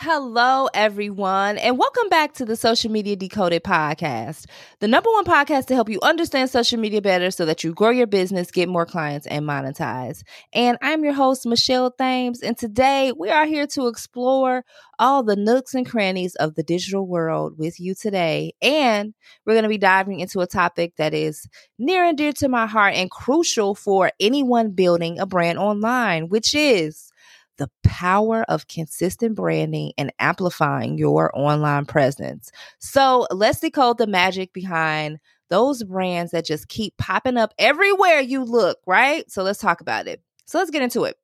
Hello, everyone, and welcome back to the Social Media Decoded podcast, the number one podcast to help you understand social media better so that you grow your business, get more clients, and monetize. And I'm your host, Michelle Thames, and today we are here to explore all the nooks and crannies of the digital world with you today. And we're going to be diving into a topic that is near and dear to my heart and crucial for anyone building a brand online, which is the power of consistent branding and amplifying your online presence. So let's decode the magic behind those brands that just keep popping up everywhere you look, right? So let's talk about it. So let's get into it.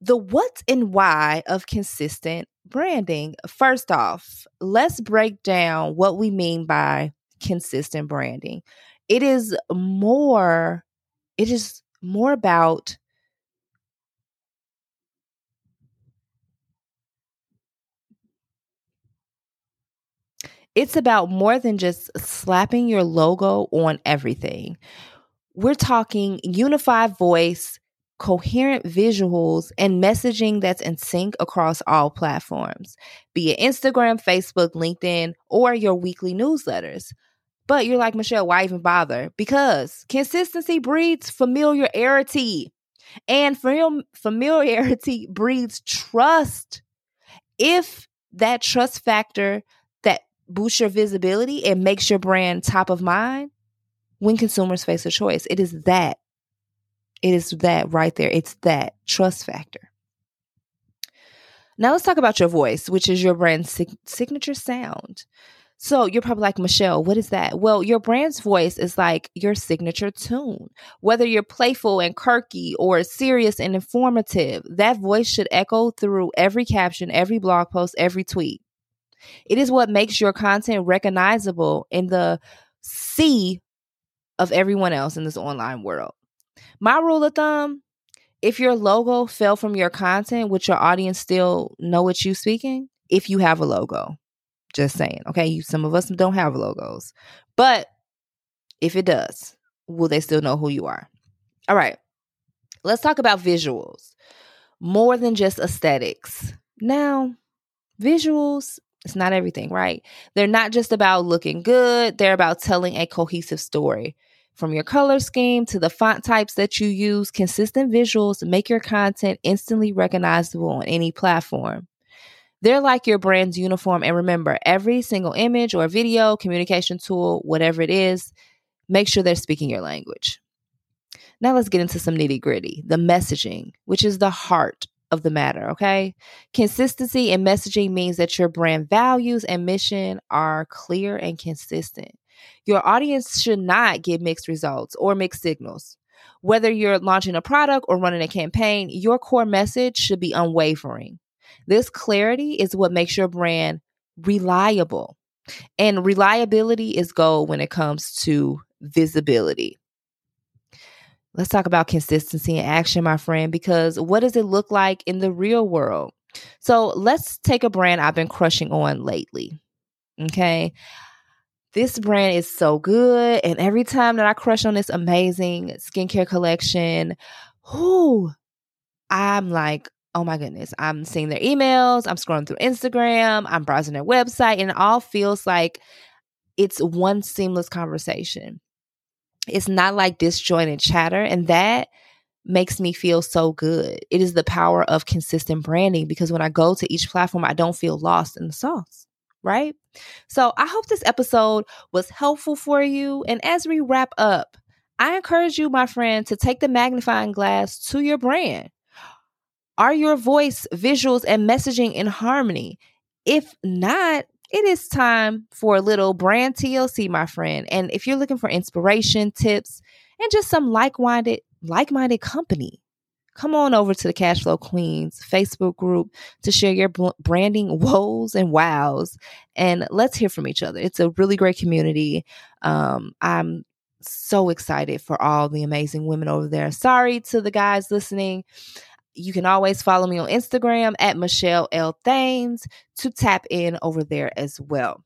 The what and why of consistent branding. First off, let's break down what we mean by consistent branding. It is more, it is more about it's about more than just slapping your logo on everything. We're talking unified voice, coherent visuals, and messaging that's in sync across all platforms, be it Instagram, Facebook, LinkedIn, or your weekly newsletters. But you're like, Michelle, why even bother? Because consistency breeds familiarity, and familiarity breeds trust. If that trust factor boosts your visibility and makes your brand top of mind when consumers face a choice. It is that. It is that right there. It's that trust factor. Now let's talk about your voice, which is your brand's sig- signature sound. So you're probably like, Michelle, what is that? Well, your brand's voice is like your signature tune. Whether you're playful and quirky or serious and informative, that voice should echo through every caption, every blog post, every tweet. It is what makes your content recognizable in the sea of everyone else in this online world. My rule of thumb if your logo fell from your content, would your audience still know what you're speaking? If you have a logo. Just saying. Okay. Some of us don't have logos. But if it does, will they still know who you are? All right. Let's talk about visuals. More than just aesthetics. Now, visuals it's not everything, right? They're not just about looking good, they're about telling a cohesive story. From your color scheme to the font types that you use, consistent visuals make your content instantly recognizable on any platform. They're like your brand's uniform. And remember, every single image or video, communication tool, whatever it is, make sure they're speaking your language. Now let's get into some nitty gritty the messaging, which is the heart of the matter, okay? Consistency in messaging means that your brand values and mission are clear and consistent. Your audience should not get mixed results or mixed signals. Whether you're launching a product or running a campaign, your core message should be unwavering. This clarity is what makes your brand reliable. And reliability is gold when it comes to visibility. Let's talk about consistency and action, my friend, because what does it look like in the real world? So let's take a brand I've been crushing on lately. Okay. This brand is so good. And every time that I crush on this amazing skincare collection, whoo, I'm like, oh my goodness, I'm seeing their emails, I'm scrolling through Instagram, I'm browsing their website, and it all feels like it's one seamless conversation. It's not like disjointed chatter. And that makes me feel so good. It is the power of consistent branding because when I go to each platform, I don't feel lost in the sauce, right? So I hope this episode was helpful for you. And as we wrap up, I encourage you, my friend, to take the magnifying glass to your brand. Are your voice, visuals, and messaging in harmony? If not, it is time for a little brand TLC, my friend. And if you're looking for inspiration, tips, and just some like-minded, like-minded company, come on over to the Cashflow Queens Facebook group to share your branding woes and wows. And let's hear from each other. It's a really great community. Um, I'm so excited for all the amazing women over there. Sorry to the guys listening. You can always follow me on Instagram at Michelle L. Thames to tap in over there as well.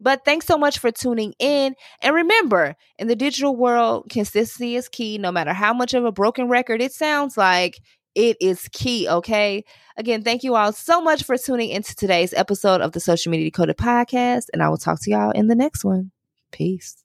But thanks so much for tuning in. And remember, in the digital world, consistency is key. No matter how much of a broken record it sounds like, it is key, okay? Again, thank you all so much for tuning into today's episode of the Social Media Decoded podcast. And I will talk to y'all in the next one. Peace.